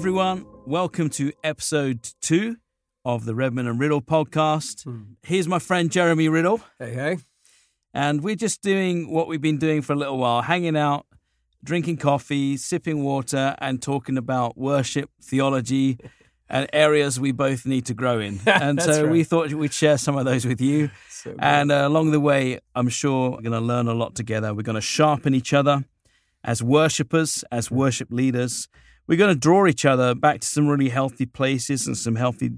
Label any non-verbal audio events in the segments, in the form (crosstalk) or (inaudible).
everyone. Welcome to episode two of the Redman and Riddle podcast. Here's my friend Jeremy Riddle, Hey, hey. and we're just doing what we've been doing for a little while hanging out, drinking coffee, sipping water, and talking about worship, theology, (laughs) and areas we both need to grow in. (laughs) And so we thought we'd share some of those with you. So. And uh, along the way, I'm sure we're going to learn a lot together. We're going to sharpen each other as worshippers, as worship leaders. We're going to draw each other back to some really healthy places and some healthy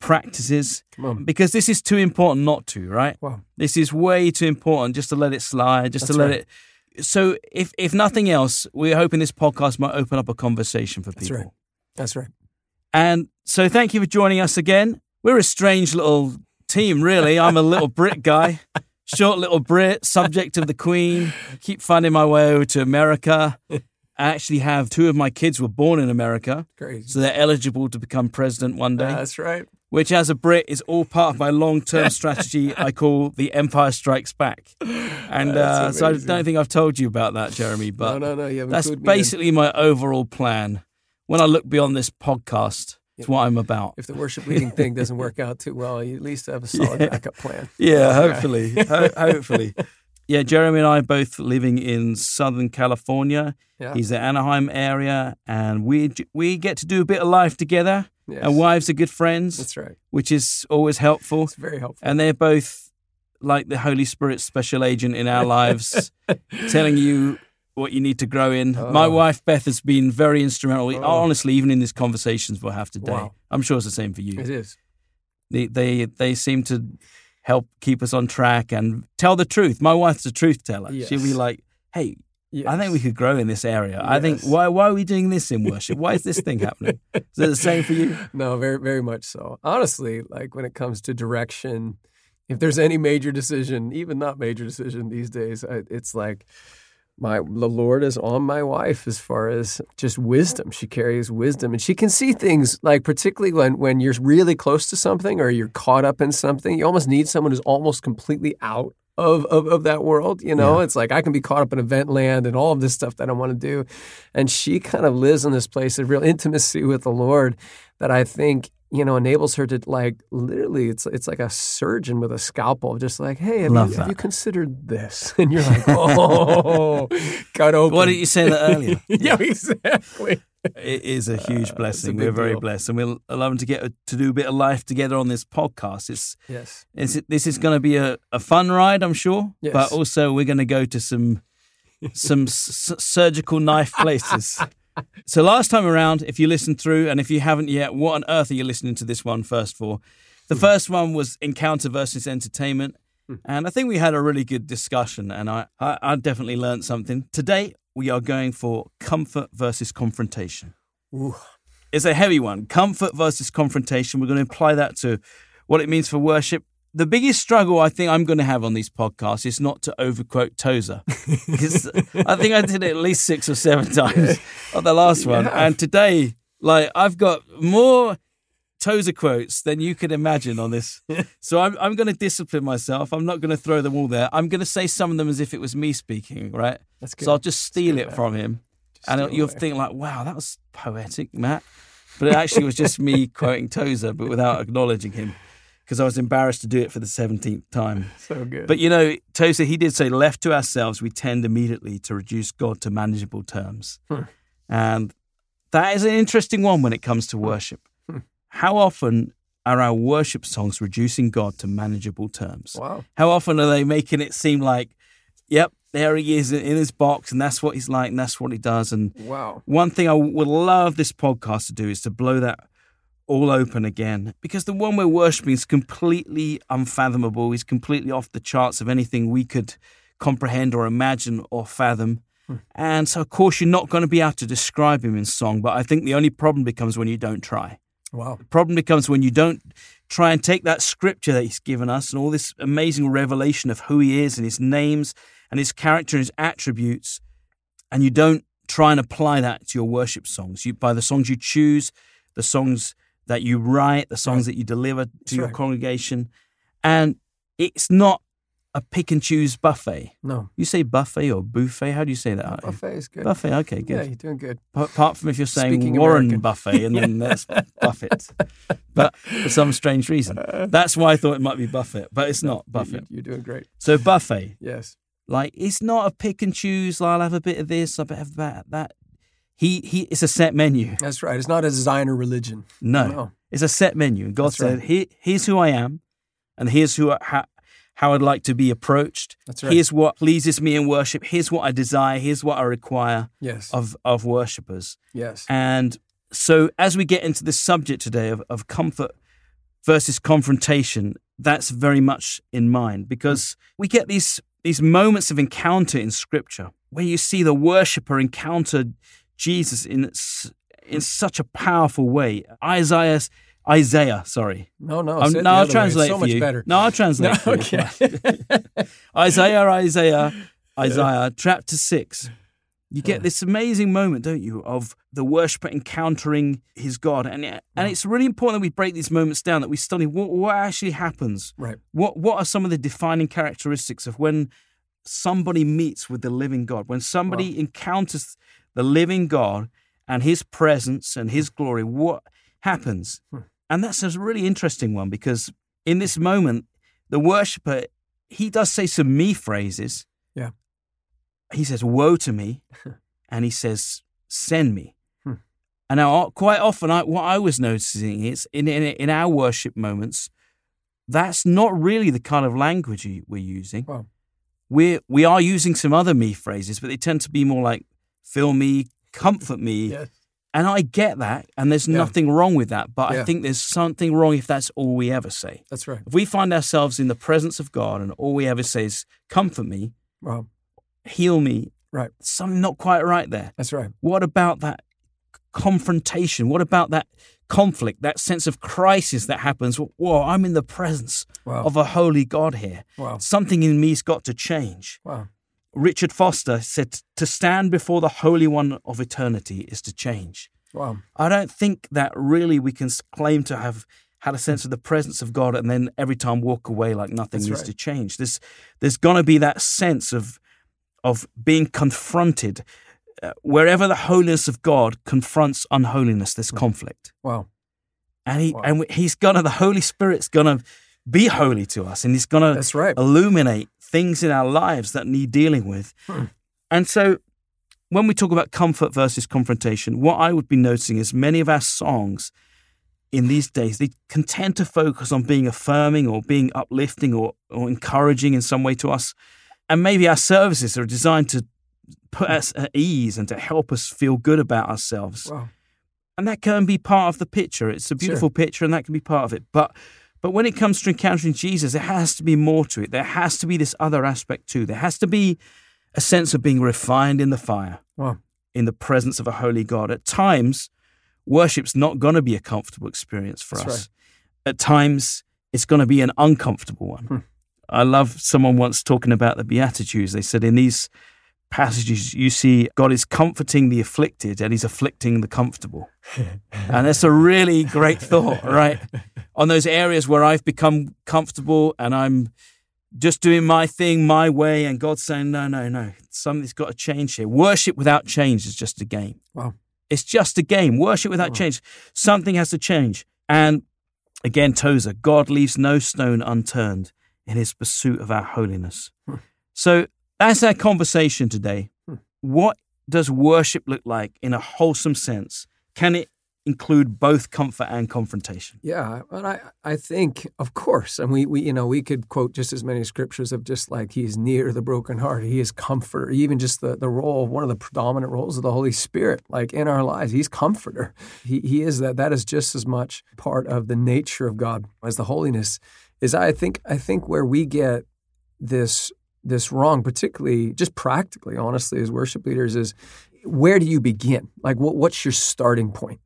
practices because this is too important not to, right? Wow. This is way too important just to let it slide, just to That's let right. it. So, if if nothing else, we're hoping this podcast might open up a conversation for That's people. right. That's right. And so, thank you for joining us again. We're a strange little team, really. I'm a little Brit (laughs) guy, short little Brit, subject of the Queen. Keep finding my way over to America. I actually have two of my kids were born in America, Crazy. so they're eligible to become president one day. That's right. which, as a Brit, is all part of my long-term strategy. (laughs) I call the Empire Strikes Back. And uh, so I don't think I've told you about that, Jeremy. But no, no, no. You that's clued me in. basically my overall plan. When I look beyond this podcast, it's what I'm about. If the worship leading thing doesn't work out too well, you at least have a (laughs) solid Yeah. backup plan. Yeah, hopefully, Ho- hopefully. (laughs) Yeah, Jeremy and I are both living in Southern California. Yeah. He's the Anaheim area, and we we get to do a bit of life together. Yes. Our wives are good friends, That's right. which is always helpful. It's very helpful. And they're both like the Holy Spirit special agent in our lives, (laughs) telling you what you need to grow in. Oh. My Oh. wife Beth has been very instrumental. Oh. Honestly, even in these conversations we'll have today, Wow. I'm sure it's the same for you. It is. They, they they seem to help keep us on track and tell the truth. My wife's a truth teller. She'll be like, "Hey, Yes. I think we could grow in this area. I think why why are we doing this in worship? Why is this thing happening? Is it the same for you? (laughs) No, very, very much so. Honestly, like when it comes to direction, if there's any major decision, even not major decision these days, it's like my the Lord is on my wife as far as just wisdom. She carries wisdom, and she can see things like particularly when when you're really close to something or you're caught up in something. You almost need someone who's almost completely out. Of, of, of that world, you know, Yeah. it's like I can be caught up in event land and all of this stuff that I want to do. And she kind of lives in this place of real intimacy with the Lord that I think you know enables her to like literally it's it's like a surgeon with a scalpel just like hey have, Love you, have you considered this (laughs) and you're like (laughs) oh cut open Why didn't you say that earlier? (laughs) yeah exactly It is a huge Uh, blessing. a We're very deal. blessed, and we're allowing to get to do a bit of life together on this podcast. It's, yes it's this is going to be a, a fun ride, I'm sure, Yes. but also we're going to go to some some s- s- surgical knife places. (laughs) so last time around, if you listened through, and if you haven't yet, what on earth are you listening to this one first for? The Hmm. first one was encounter versus entertainment. And I think we had a really good discussion, and I, I, I definitely learned something. Today, we are going for comfort versus confrontation. Ooh. It's a heavy one. Comfort versus confrontation. We're going to apply that to what it means for worship. The biggest struggle I think I'm going to have on these podcasts is not to overquote Tozer. (laughs) Because I think I did it at least six or seven times on the last one. Yeah. And today, like, I've got more Tozer quotes than you could imagine on this. (laughs) so I'm, I'm going to discipline myself. I'm not going to throw them all there. I'm going to say some of them as if it was me speaking, right? That's good. So I'll just steal good, it man. from him. Just and you'll think like, wow, that was poetic, Matt. But it actually was just me (laughs) quoting Tozer, but without acknowledging him. Because I was embarrassed to do it for the 17th time. (laughs) so good But you know, Tozer, he did say, left to ourselves, we tend immediately to reduce God to manageable terms. Hmm. And that is an interesting one when it comes to worship. Hmm. How often are our worship songs reducing God to manageable terms? wow How often are they making it seem like, yep, there he is in his box, and that's what he's like, and that's what he does. And wow one thing I would love this podcast to do is to blow that all open again, because the one we're worshiping is completely unfathomable. He's completely off the charts of anything we could comprehend or imagine or fathom. Hmm. And so, of course, you're not going to be able to describe him in song. But I think the only problem becomes when you don't try wow The problem becomes when you don't try and take that scripture that he's given us and all this amazing revelation of who he is and his names and his character and his attributes and you don't try and apply that to your worship songs you by the songs you choose the songs that you write the songs that you deliver to your right. congregation and it's not a pick and choose buffet. No, You say buffet or buffet? How do you say that? buffet is good. Buffet. Okay, good. Yeah, you're doing good. Pa- Apart from if you're saying Speaking Warren American. Buffet, and then (laughs) that's Buffett. But for some strange reason, that's why I thought it might be Buffett, but it's not You- Buffett. You're doing great. So buffet, Yes. like it's not a pick and choose. Like, I'll have a bit of this, I'll have that. That he he. It's a set menu. That's right. It's not a designer religion. No, No. it's a set menu. God That's said, right. Here, "Here's who I am, and here's who I, how, how I'd like to be approached. That's right. Here's what pleases me in worship. Here's what I desire. Here's what I require Yes. of of worshippers." yes. And so, as we get into this subject today of, of comfort versus confrontation, that's very much in mind because we get these these moments of encounter in Scripture where you see the worshiper encounter Jesus in in such a powerful way. Isaiah, Isaiah, sorry. No, no. Um, no, I'll translate so for you. better. No, I'll translate (laughs) No, okay. (laughs) Isaiah, Isaiah, (laughs) Isaiah, chapter six. You get this amazing moment, don't you, of the worshiper encountering his God, and and it's really important that we break these moments down, that we study what what actually happens. right. What what are some of the defining characteristics of when somebody meets with the living God, when somebody encounters the living God and His presence and His glory? What happens? Hmm. And that's a really interesting one because in this moment, the worshiper he does say some me phrases. Yeah. He says, "Woe to me," (laughs) and he says, "Send me." Hmm. And now, quite often, I, what I was noticing is in, in in our worship moments, that's not really the kind of language we're using. Wow. We we are using some other me phrases, but they tend to be more like "fill me," "comfort me," Yes. and I get that, and there's Yeah. nothing wrong with that. But I think there's something wrong if that's all we ever say. That's right. If we find ourselves in the presence of God and all we ever say is "comfort me," Wow. "heal me," Right. something not quite right there. That's right. What about that confrontation? What about that conflict, that sense of crisis that happens? Whoa, I'm in the presence Wow. of a holy God here. wow. Something in me's got to change. Wow. Richard Foster said, To stand before the Holy One of eternity is to change. Wow. I don't think that really we can claim to have had a sense of the presence of God and then every time walk away like nothing That's needs right. to change. There's, there's going to be that sense of, of being confronted. Uh, wherever the holiness of God confronts unholiness, there's conflict. Wow. And, he, Wow. and he's going to, the Holy Spirit's going to be holy to us and he's going to right. illuminate things in our lives that need dealing with. Hmm. And so when we talk about comfort versus confrontation, what I would be noticing is many of our songs in these days, they can tend to focus on being affirming or being uplifting or, or encouraging in some way to us. And maybe our services are designed to put us at ease and to help us feel good about ourselves. Wow. And that can be part of the picture. It's a beautiful picture and that can be part of it. But but when it comes to encountering Jesus, there has to be more to it. There has to be this other aspect too. There has to be a sense of being refined in the fire, Wow. in the presence of a holy God. At times, worship's not going to be a comfortable experience for That's us. At times, it's going to be an uncomfortable one. Hmm. I love someone once talking about the Beatitudes. They said in these passages, you see God is comforting the afflicted and he's afflicting the comfortable. (laughs) and that's a really great thought, right? On those areas where I've become comfortable and I'm just doing my thing my way, and God's saying, no, no, no, something's got to change here. Worship without change is just a game. Wow. It's just a game. Worship without Wow. change. Something has to change. And again, Tozer, God leaves no stone unturned in his pursuit of our holiness. Hmm. So that's our conversation today. Hmm. What does worship look like in a wholesome sense? Can it include both comfort and confrontation? Yeah, and I, I think, of course, and we, we, you know, we could quote just as many scriptures of just like He is near the broken heart, He is comforter. Even just the the role, one of the predominant roles of the Holy Spirit, like in our lives, He's comforter. He He is that. That is just as much part of the nature of God as the holiness is. I think I think where we get this this wrong, particularly just practically, honestly, as worship leaders, is where do you begin? Like, what what's your starting point?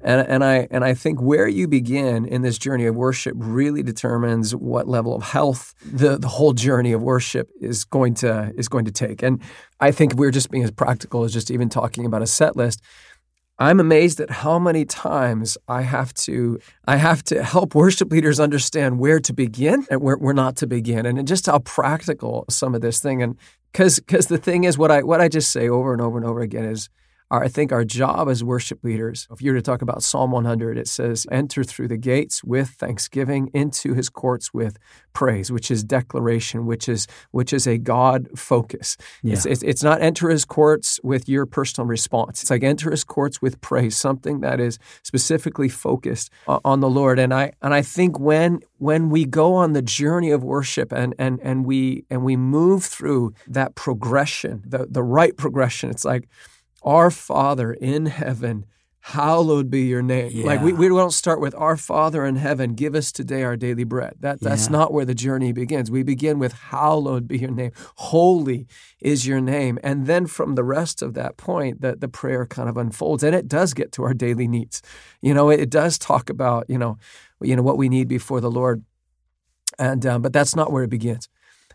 And, and I and I think where you begin in this journey of worship really determines what level of health the, the whole journey of worship is going to is going to take. And I think we're just being as practical as just even talking about a set list, I'm amazed at how many times I have to I have to help worship leaders understand where to begin and where, not to begin, and just how practical some of this thing. And because because the thing is, what I what I just say over and over and over again is our, I think our job as worship leaders, if you were to talk about Psalm 100, it says, enter through the gates with thanksgiving, into his courts with praise, which is declaration, which is which is a God focus. Yeah. It's, it's, it's not enter his courts with your personal response. It's like enter his courts with praise, something that is specifically focused on the Lord. And I and I think when when we go on the journey of worship and and and we and we move through that progression, the the right progression, it's like our Father in heaven, hallowed be your name. Yeah. Like we, we don't start with our Father in heaven, give us today our daily bread. That that's yeah. not where the journey begins. We begin with hallowed be your name. Holy is your name. And then from the rest of that point, that the prayer kind of unfolds. And it does get to our daily needs. You know, it, it does talk about, you know, you know, what we need before the Lord. And um, but that's not where it begins.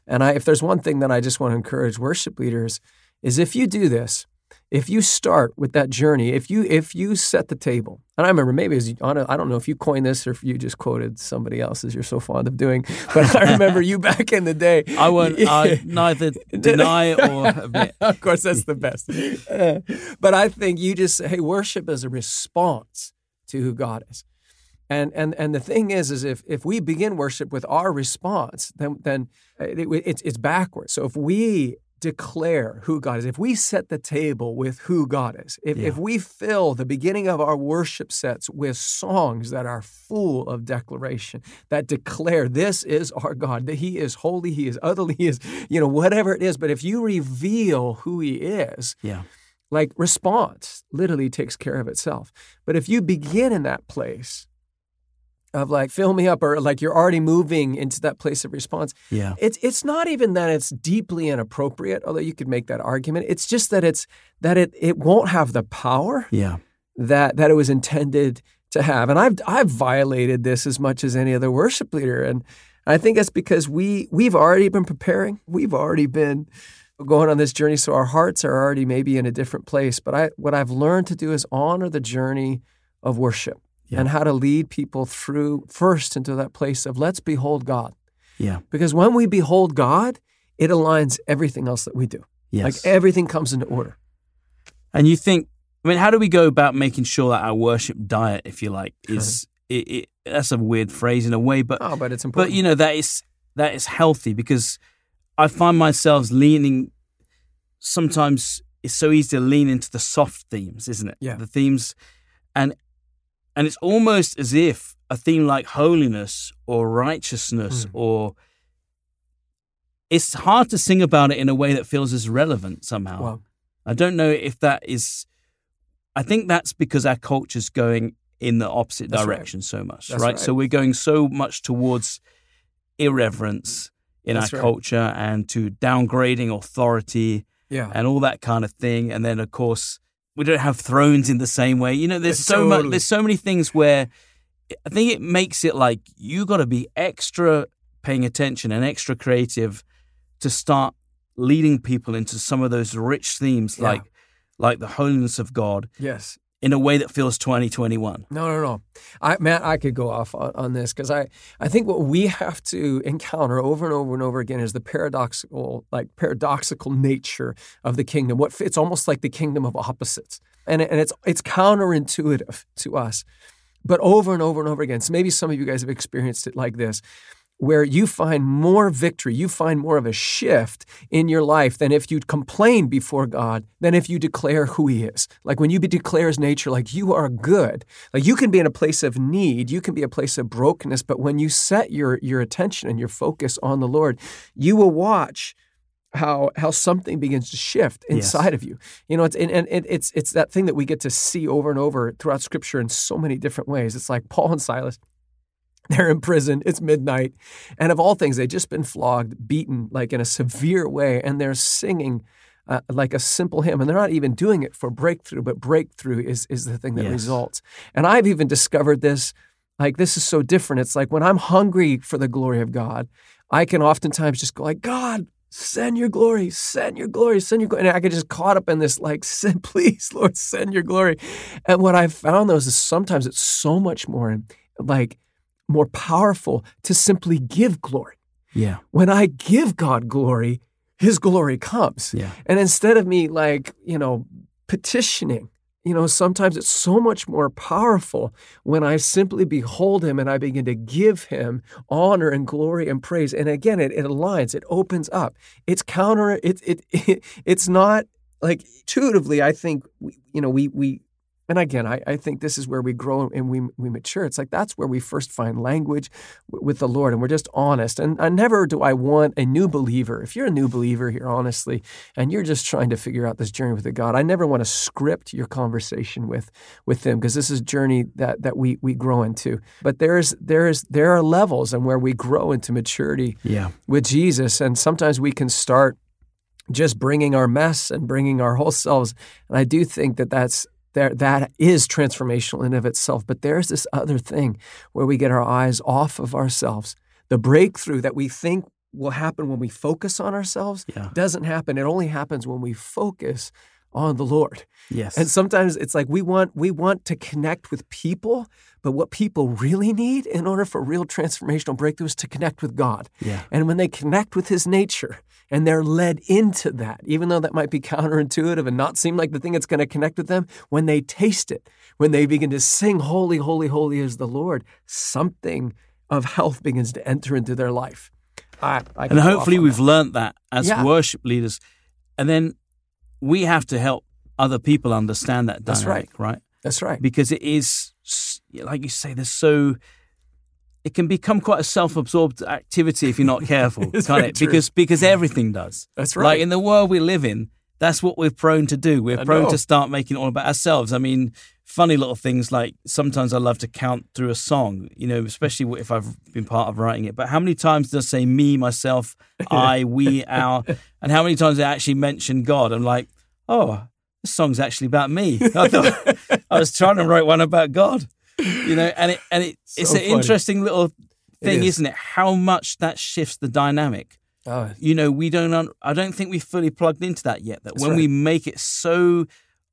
And I, if there's one thing that I just want to encourage worship leaders is if you do this, if you start with that journey, if you if you set the table, and I remember maybe as I don't know if you coined this or if you just quoted somebody else as you're so fond of doing, (laughs) but I remember you back in the day. I won't I (laughs) neither deny or admit. (laughs) of course, that's the best. Uh, but I think you just say, hey, worship is a response to who God is. And, and, and the thing is, is if, if we begin worship with our response, then, then it, it's, it's backwards. So if we declare who God is, if we set the table with who God is, if, yeah. if we fill the beginning of our worship sets with songs that are full of declaration, that declare this is our God, that He is holy, He is utterly, He is, you know, whatever it is. But if you reveal who He is, yeah. like response literally takes care of itself. But if you begin in that place, of like fill me up or like you're already moving into that place of response. Yeah. It's it's not even that it's deeply inappropriate, although you could make that argument. It's just that it's that it it won't have the power yeah. that that it was intended to have. And I've I've violated this as much as any other worship leader. And I think that's because we we've already been preparing. We've already been going on this journey. So our hearts are already maybe in a different place. But I what I've learned to do is honor the journey of worship yeah. and how to lead people through first into that place of let's behold God. Yeah. Because when we behold God, it aligns everything else that we do. Yes. Like everything comes into order. And you think, I mean, how do we go about making sure that our worship diet, if you like, (laughs) is it, it, that's a weird phrase in a way, but oh, but it's important. But you know that is that is healthy because I find myself leaning. Sometimes it's so easy to lean into the soft themes, isn't it? Yeah. The themes, and and it's almost as if a theme like holiness or righteousness mm. or it's hard to sing about it in a way that feels as relevant somehow. Wow. I don't know if that is I think that's because our culture's going in the opposite that's direction right. so much, right? right? So we're going so much towards irreverence in that's our right. culture and to downgrading authority yeah. and all that kind of thing. And then of course we don't have thrones in the same way. You know, there's so totally. much. There's so many things where I think it makes it like you got to be extra paying attention and extra creative to start leading people into some of those rich themes, yeah. like like the holiness of God. Yes, in a way that feels 2021. No, no, no. I, Matt, I could go off on, on this because I, I think what we have to encounter over and over and over again is the paradoxical, like paradoxical nature of the kingdom. What it's almost like the kingdom of opposites, and and it's it's counterintuitive to us, but over and over and over again. So maybe some of you guys have experienced it like this where you find more victory, you find more of a shift in your life than if you complain before God, than if you declare who He is. Like when you declare His nature, like you are good. Like you can be in a place of need, you can be a place of brokenness, but when you set your, your attention and your focus on the Lord, you will watch how how something begins to shift inside yes. of you. You know, it's and, and it's it's that thing that we get to see over and over throughout Scripture in so many different ways. It's like Paul and Silas they're in prison. It's midnight. And of all things, they've just been flogged, beaten like in a severe way, and they're singing uh, like a simple hymn. And they're not even doing it for breakthrough, but breakthrough is, is the thing that yes. results. And I've even discovered this like, this is so different. It's like when I'm hungry for the glory of God, I can oftentimes just go like, God, send your glory, send your glory, send your glory. And I get just caught up in this, like, (laughs) send, please, Lord, send your glory. And what I've found though is sometimes it's so much more like more powerful to simply give glory. Yeah. When I give God glory, his glory comes. Yeah. And instead of me like, you know, petitioning, you know, sometimes it's so much more powerful when I simply behold him and I begin to give him honor and glory and praise. And again, it, it aligns, it opens up. It's counter, it, it, it (laughs) it's not like intuitively, I think, you know, we, we, and again, I, I think this is where we grow and we, we mature. It's like that's where we first find language w- with the Lord, and we're just honest. And I never do I want a new believer. If you're a new believer here, honestly, and you're just trying to figure out this journey with the God, I never want to script your conversation with with them because this is a journey that that we we grow into. But there's there's there are levels and where we grow into maturity Yeah. with Jesus, and sometimes we can start just bringing our mess and bringing our whole selves. And I do think that that's there, that is transformational in of itself. But there's this other thing where we get our eyes off of ourselves. The breakthrough that we think will happen when we focus on ourselves Yeah. doesn't happen. It only happens when we focus on the Lord. Yes. And sometimes it's like we want we want to connect with people, but what people really need in order for real transformational breakthrough is to connect with God. yeah. And when they connect with his nature and they're led into that, even though that might be counterintuitive and not seem like the thing that's going to connect with them, when they taste it, when they begin to sing, Holy, Holy, Holy is the Lord, something of health begins to enter into their life. I, I And hopefully we've learnt that as Yeah. worship leaders. And then we have to help other people understand that That's right. right? That's right. Because it is, like you say, there's so. It can become quite a self-absorbed activity if you're not careful, (laughs) can't it? true. Because because everything does. That's right. Like in the world we live in, that's what we're prone to do. We're I prone know. to start making it all about ourselves. I mean, funny little things like sometimes I love to count through a song, you know, especially if I've been part of writing it. But how many times does it say me, myself, (laughs) I, we, our, and how many times I actually mention God? I'm like, oh, this song's actually about me. I thought (laughs) I was trying to write one about God, you know, and it and it, So it's an funny. interesting little thing, is. isn't it? How much that shifts the dynamic Oh, you know we don't un- i don't think we've fully plugged into that yet that That's when right. we make it so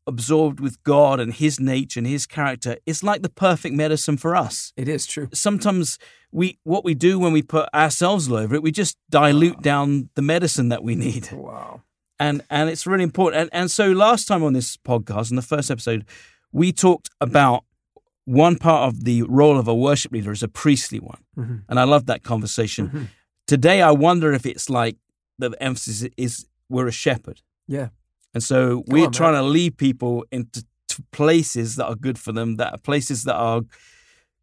absorbed with god and his nature and his character it's like the perfect medicine for us it is true. sometimes we what we do when we put ourselves all over it we just dilute down the medicine that we need Wow. and and it's really important and, and so last time on this podcast in the first episode we talked about one part of the role of a worship leader is a priestly one. Mhm. and i love that conversation. Mhm. today i wonder if it's like the emphasis is we're a shepherd. Yeah. and so we're on, trying to lead people into to places that are good for them that are places that are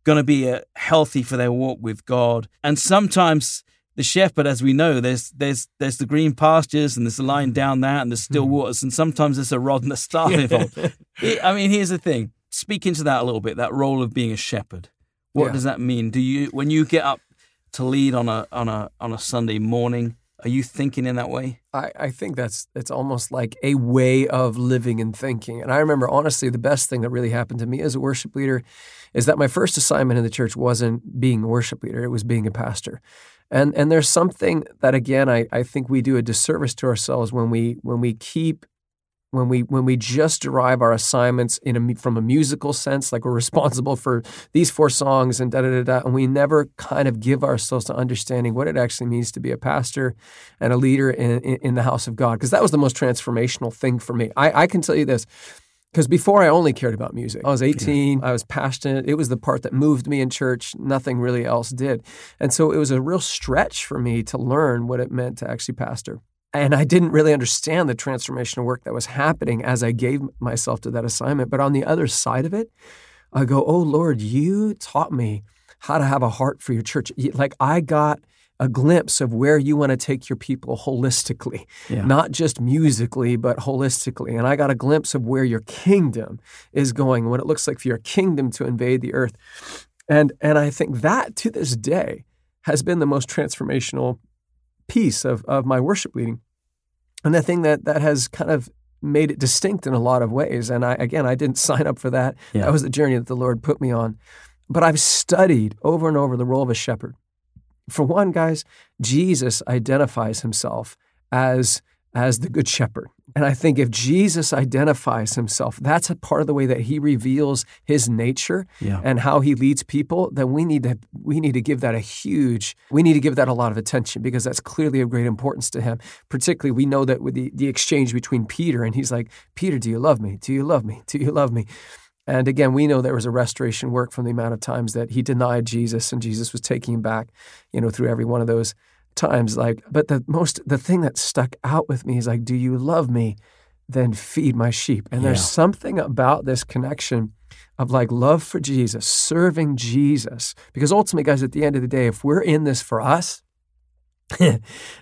going to be uh, healthy for their walk with god. And sometimes the shepherd as we know there's there's there's the green pastures and there's the line down there and there's still waters and sometimes there's a rod and a staff involved. (laughs) I mean, here's the thing. Speak into that a little bit. That role of being a shepherd. What Yeah. does that mean? Do you, when you get up to lead on a on a on a Sunday morning, are you thinking in that way? I, I think that's it's almost like a way of living and thinking. And I remember honestly the best thing that really happened to me as a worship leader is that my first assignment in the church wasn't being a worship leader, it was being a pastor. And and there's something that again I, I think we do a disservice to ourselves when we when we keep when we when we just derive our assignments in a, from a musical sense, like we're responsible for these four songs and da da da da, and we never kind of give ourselves to understanding what it actually means to be a pastor and a leader in, in, in the house of God, because that was the most transformational thing for me. I, I can tell you this. Because before I only cared about music. I was 18, I was passionate. It was the part that moved me in church. Nothing really else did. And so it was a real stretch for me to learn what it meant to actually pastor. And I didn't really understand the transformational work that was happening as I gave myself to that assignment. But on the other side of it, I go, Oh Lord, you taught me how to have a heart for your church. Like I got a glimpse of where you want to take your people holistically, Yeah. not just musically, but holistically. And I got a glimpse of where your kingdom is going, what it looks like for your kingdom to invade the earth. And and I think that to this day has been the most transformational piece of, of my worship leading. And the thing that that has kind of made it distinct in a lot of ways. And I again I didn't (laughs) sign up for that. Yeah. That was the journey that the Lord put me on. But I've studied over and over the role of a shepherd. For one, guys, Jesus identifies himself as as the good shepherd. And I think if Jesus identifies himself, that's a part of the way that he reveals his nature Yeah. and how he leads people, then we need to we need to give that a huge we need to give that a lot of attention because that's clearly of great importance to him. Particularly we know that with the, the exchange between Peter and he's like, Peter, do you love me? Do you love me? Do you love me? And again, we know there was a restoration work from the amount of times that he denied Jesus and Jesus was taking him back, you know, through every one of those times like but the most the thing that stuck out with me is like do you love me? Then feed my sheep. And there's something about this connection of like love for Jesus serving Jesus. Because ultimately guys at the end of the day if we're in this for us (laughs)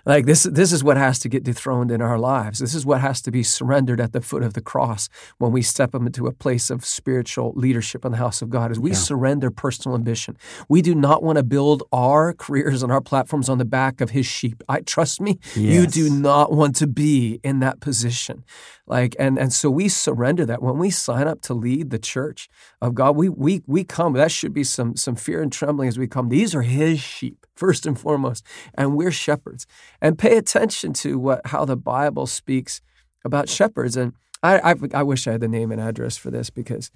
like this this is what has to get dethroned in our lives. This is what has to be surrendered at the foot of the cross when we step into a place of spiritual leadership in the house of god is we Yeah. surrender personal ambition. We do not want to build our careers and our platforms on the back of his sheep. I trust me you do not want to be in that position like and and so we surrender that. When we sign up to lead the church of god we we we come that should be some some fear and trembling as we come. These are his sheep (laughs) first and foremost and we're shepherds. And pay attention to what how the bible speaks about shepherds. And i i, I wish i had the name and address for this because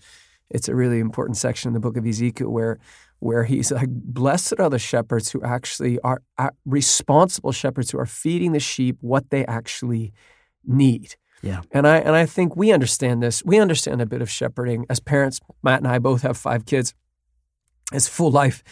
it's a really important section in the book of ezekiel where where he's like blessed are the shepherds who actually are are responsible shepherds who are feeding the sheep what they actually need Yeah. and I and I think we understand this. We understand a bit of shepherding as parents. Matt and I both have five kids. It's full life.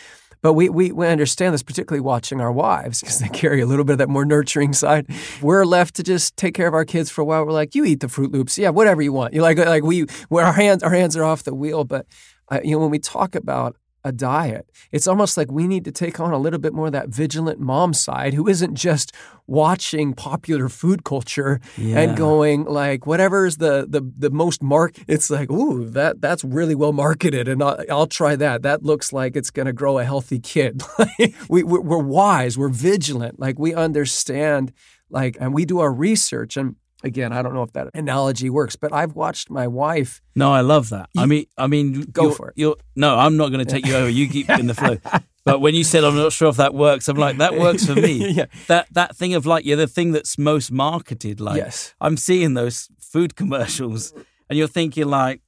But we, we, we understand this, particularly watching our wives, because they carry a little bit of that more nurturing side. We're left to just take care of our kids for a while. We're like, you eat the Fruit Loops, yeah, whatever you want. You like like we where our hands our hands are off the wheel. But uh, you know when we talk about a diet, it's almost like we need to take on a little bit more of that vigilant mom side, who isn't just watching popular food culture Yeah. and going like whatever's the the the most mark. It's like ooh that that's really well marketed, and I'll, I'll try that. That looks like it's going to grow a healthy kid. (laughs) we we're, we're wise, we're vigilant, like we understand, like and we do our research and. Again, I don't know if that analogy works, but I've watched my wife. No, I love that. I mean, I mean, Go you're- for it. No, I'm not going to take you over. You keep in the flow. (laughs) But when you said I'm not sure if that works, I'm like that works for me. (laughs) Yeah. That that thing of like you're the thing that's most marketed. Like Yes. I'm seeing those food commercials, and you're thinking like,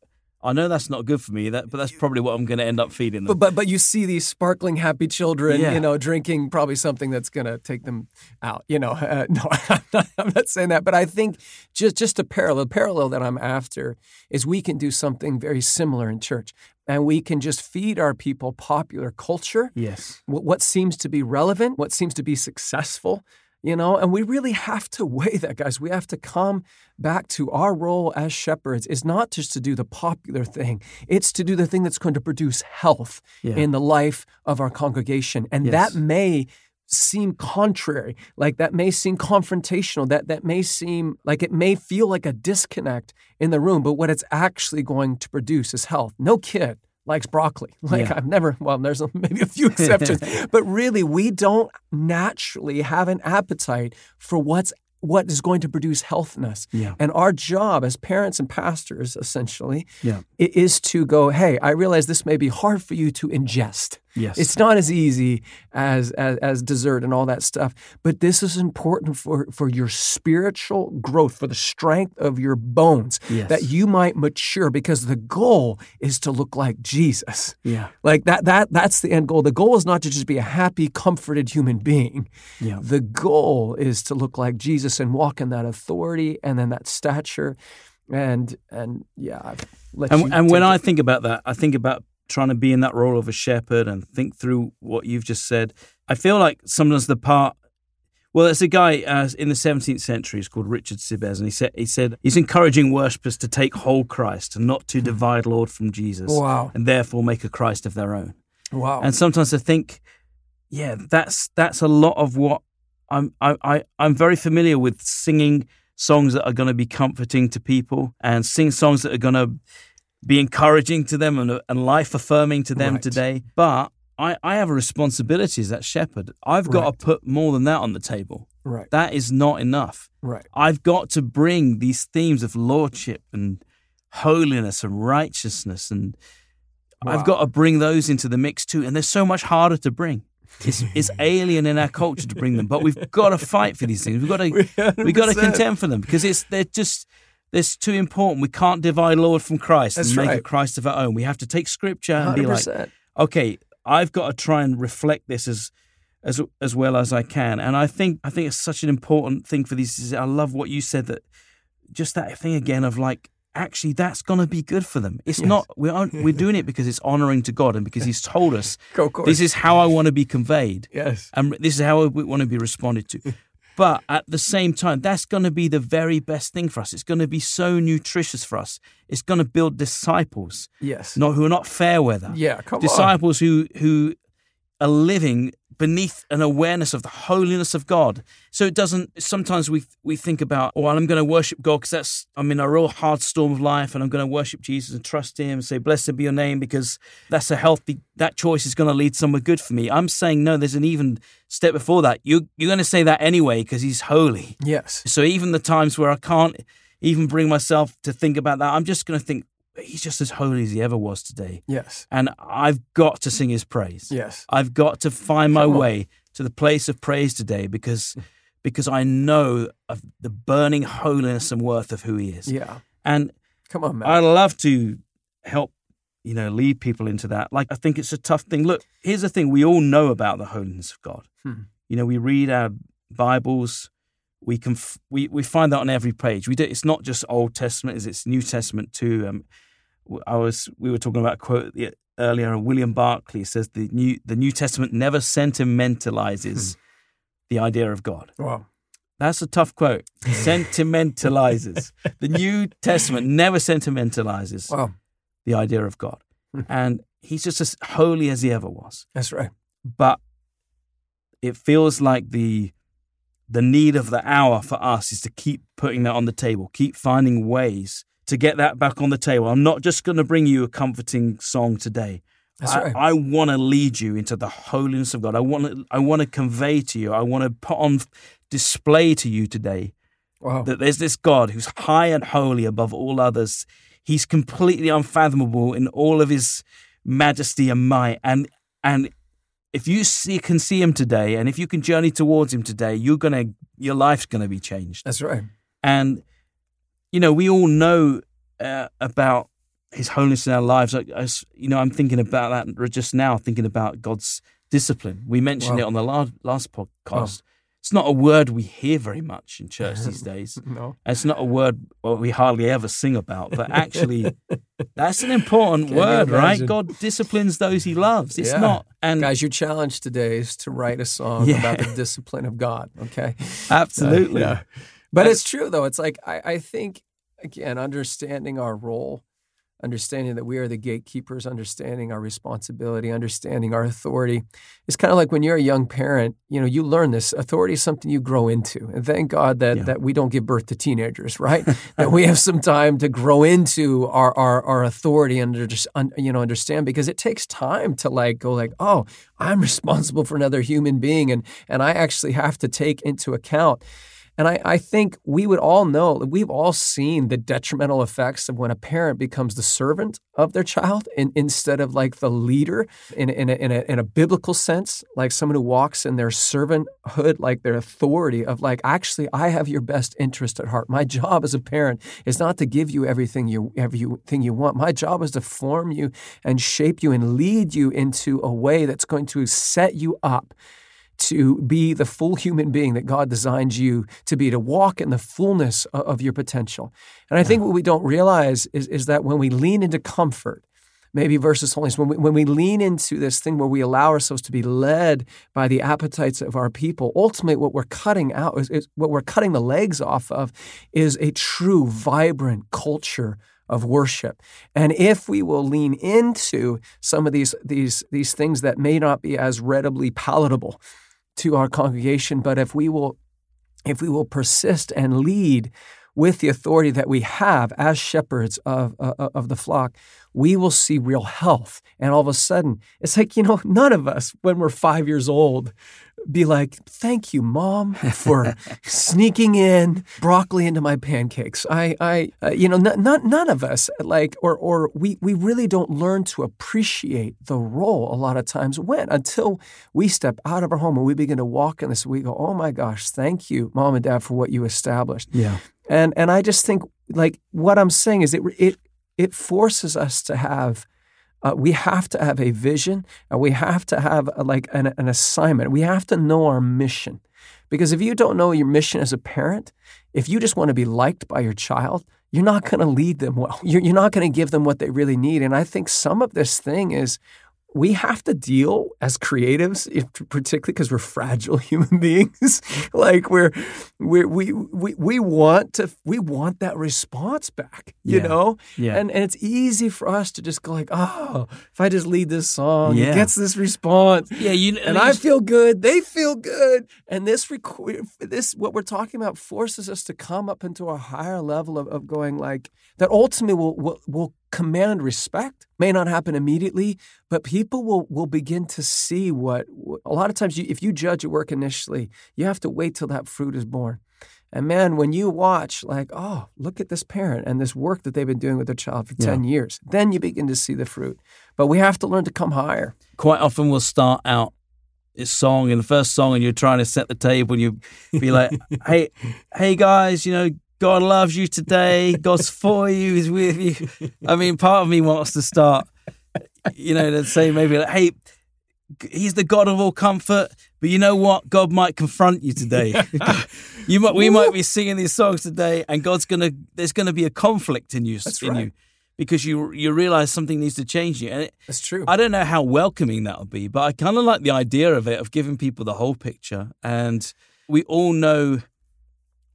I know that's not good for me. That, but that's probably what I'm going to end up feeding them. But but but you see these sparkling happy children, Yeah. you know, drinking probably something that's going to take them out. You know, (laughs) uh, no, (laughs) I'm not, I'm not saying that, but I think just just a parallel parallel that I'm after is we can do something very similar in church, and we can just feed our people popular culture, yes. what, what seems to be relevant, what seems to be successful. You know, and we really have to (laughs) weigh that, guys. We have to come back to our role as shepherds is not just to do the popular thing, it's to do the thing that's going to produce health Yeah. in the life of our congregation. And Yes. that may seem contrary, like that may seem confrontational, that that may seem like it may feel like a disconnect in the room, but what it's actually going to produce is health. No kid likes broccoli. (laughs) Like Yeah. I've never, well, there's (laughs) maybe a few exceptions, (laughs) but really we don't naturally have an appetite for what's what is going to produce health in us. Yeah. And our job as parents and pastors, essentially, Yeah. is to go, hey, I realize this may be hard for you to ingest. Yes. It's not as easy as, as as dessert and all that stuff, but this is important for for your spiritual growth, for the strength of your bones, Yes. that you might mature. Because the goal is to look like Jesus. yeah. Like that that that's the end goal. The goal is not to just be a happy, comforted human being. Yeah. The goal is to look like Jesus and walk in that authority and then that stature. And and yeah, I've let you And, and when take I think about that, I think about trying to be in that role of a shepherd and think through what you've just said. I feel like sometimes the part. Well, there's a guy uh, in the 17th century. He's called Richard Sibbes, and he said he said he's encouraging worshippers to take whole Christ and not to divide Lord from Jesus, Wow. and therefore make a Christ of their own. wow. And sometimes I think, yeah, that's that's a lot of what I'm I, I I'm very familiar with singing songs that are going to be comforting to people and sing songs that are going to be encouraging to them and, and life affirming to them Right. today. But I, I have a responsibility as that shepherd. I've got Right. to put more than that on the table. right. That is not enough. Right. I've got to bring these themes of lordship and holiness and righteousness and Wow. I've got to bring those into the mix too. And they're so much harder to bring. It's, it's (laughs) alien in our culture to bring them, but we've got to fight for these things. We've got to (laughs) we've got to contend for them because it's they're just it's too important. We can't divide Lord from Christ That's and make right. a Christ of our own. We have to take Scripture and be like, okay, I've got to try and reflect this as as as well as I can. And I think I think it's such an important thing for these. I love what you said that just that thing again of like actually that's going to be good for them. It's Yes. not we aren't we're doing it because it's honoring to God and because He's told us (laughs) this is how I want to be conveyed yes. and this is how we want to be responded to. But at the same time, that's going to be the very best thing for us. It's going to be so nutritious for us. It's going to build disciples, Yes. not who are not fair weather Yeah, come on. disciples who who are living beneath an awareness of the holiness of God. So it doesn't. Sometimes we we think about, oh, well, I'm going to worship God because that's I'm in a real hard storm of life, and I'm going to worship Jesus and trust Him and say, "Blessed be Your name," because that's a healthy. That choice is going to lead somewhere good for me. I'm saying no. There's an even step before that. You you're going to say that anyway because He's holy. Yes. So even the times where I can't even bring myself to think about that, I'm just going to think He's just as holy as He ever was today Yes. and I've got to sing his praise. Yes. I've got to find my way to the place of praise today because (laughs) because I know of the burning holiness and worth of who he is. Yeah. And Come on, man. I love to help you know lead people into that. Like I think it's a tough thing. Look, here's the thing we all know about the holiness of God. Hmm. You know, we read our Bibles, we can f- we we find that on every page. We do it's not just Old Testament, it's New Testament too. Um, I was we were talking about a quote earlier. William Barclay says the new the New Testament never sentimentalizes hmm. the idea of God. wow. That's a tough quote. (laughs) Sentimentalizes. the New Testament never sentimentalizes Wow. the idea of God, hmm. and He's just as holy as He ever was That's right. but it feels like the the need of the hour for us is to keep putting that on the table, keep finding ways to get that back on the table. I'm not just going to bring you a comforting song today. That's I, right. I want to lead you into the holiness of God. I want to I want to convey to you. I want to put on display to you today Wow. that there's this God who's high and holy above all others. He's completely unfathomable in all of his majesty and might. And and if you see can see him today, and if you can journey towards him today, you're gonna your life's gonna be changed. That's right. And you know, we all know uh, about his holiness in our lives. Like, as, you know, I'm thinking about that just now, thinking about God's discipline. We mentioned Wow. it on the last, last podcast. It's not a word we hear very much in church these (laughs) days. No. It's not a word well, we hardly ever sing about, but actually, (laughs) that's an important word, right? God disciplines those he loves. It's Yeah. not, and Guys, your challenge today is to write a song (laughs) Yeah. about the discipline of God. Okay. absolutely, Yeah. But it's true though. It's like I, I think again, understanding our role, understanding that we are the gatekeepers, understanding our responsibility, understanding our authority. It's kind of like when you're a young parent, you know, you learn this. Authority is something you grow into. And thank God that Yeah. that we don't give birth to teenagers, (laughs) right? that we have some time to grow into our our, our authority and just you know understand because it takes time to like go like, oh, I'm (laughs) responsible for another human being and and I actually have to take into account and I, I think we would all know, we've all seen the detrimental effects of when a parent becomes the servant of their child in, instead of like the leader in, in, a, in, a, in a biblical sense, like someone who walks in their servanthood, like their authority of like, actually, I have your best interest at heart. My job as a parent is not to give you everything you, everything you want. My job is to form you and shape you and lead you into a way that's going to set you up to be the full human being that God designed you to be, to walk in the fullness of, your potential. And I think what we don't realize is, is that when we lean into comfort, maybe versus holiness, when we, when we lean into this thing where we allow ourselves to be led by the appetites of our people, ultimately what we're cutting out is, is what we're cutting the legs off of is a true, vibrant culture of worship. And if we will lean into some of these these these things that may not be as readily palatable to our congregation, but if we will if we will persist and lead with the authority that we have as shepherds of, uh, of the flock, we will see real health. And all of a sudden, it's like, you know, none of us, when we're five years old, be like, "Thank you, mom, for (laughs) sneaking in broccoli into my pancakes." I, I, uh, you know, n- n- none of us like, or, or we, we really don't learn to appreciate the role a lot of times when until we step out of our home and we begin to walk in this. We go, "Oh my gosh, thank you, mom and dad, for what you established." Yeah. And and I just think like what I'm saying is it it it forces us to have uh, we have to have a vision and we have to have a, like an, an assignment. We have to know our mission. Because if you don't know your mission as a parent, if you just want to be liked by your child, you're not going to lead them well. (laughs) You're, you're not going to give them what they really need. And I think some of this thing is we have to deal as creatives, particularly because we're fragile (laughs) human beings. like we're, we're we we we want to we want that response back, you Yeah. know. Yeah. And and it's easy for us to just go like, oh, if I just lead this song, Yeah. it gets this response. yeah, you And I feel good. They feel good. And this, requ- this, what we're talking about, forces us to come up into a higher level of, of going like that. Ultimately, will will will command respect. May not happen immediately, but people will will begin to see what. A lot of times, you, if you judge a work initially, you have to wait till that fruit is born. And man, when you watch, like, oh, look at this parent and this work that they've been doing with their child for Yeah. 10 years, then you begin to see the fruit. But we have to learn to come higher. quite often we'll start out song in the first song and you're trying to set the table and you be like (laughs) hey hey guys you know god loves you today. God's (laughs) for you he's with you. I mean part of me wants to start you know to say maybe like hey he's the god of all comfort but you know what? God might confront you today. (laughs) You might we might be singing these songs today and god's gonna there's gonna be a conflict in you That's in right. you because you you realize something needs to change you. And it, That's true. I don't know how welcoming that'll be, but I kind of like the idea of it, of giving people the whole picture. And we all know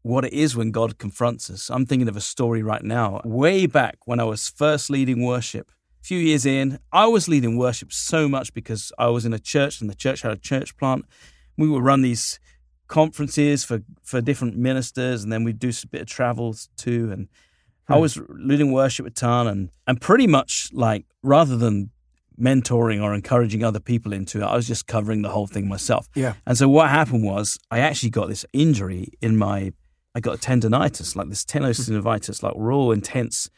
what it is when God confronts us. I'm thinking of a story right now. Way back when I was first leading worship, a few years in, I was leading worship so much because I was in a church and the church had a church plant. We would run these conferences for, for different ministers and then we'd do a bit of travels too. And I hmm. was leading worship a ton and, and pretty much like rather than mentoring or encouraging other people into it, I was just covering the whole thing myself. Yeah. And so what happened was I actually got this injury in my, I got a tendonitis, like this tenosynovitis, like raw, intense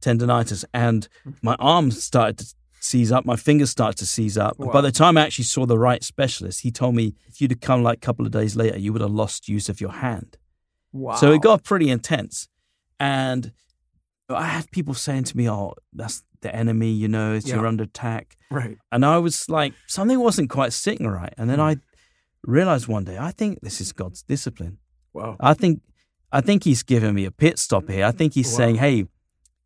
tendonitis. And my arms started to seize up, my fingers started to seize up. And By the time I actually saw the right specialist, he told me if you'd have come like a couple of days later, you would have lost use of your hand. Wow. So it got pretty intense. And I had people saying to me, oh, that's the enemy, you know, it's Yeah. you're under attack. right. And I was like, something wasn't quite sitting right. And then Hmm. I realized one day, I think this is God's discipline. Wow. I think I think he's giving me a pit stop here. I think he's Wow. saying, hey,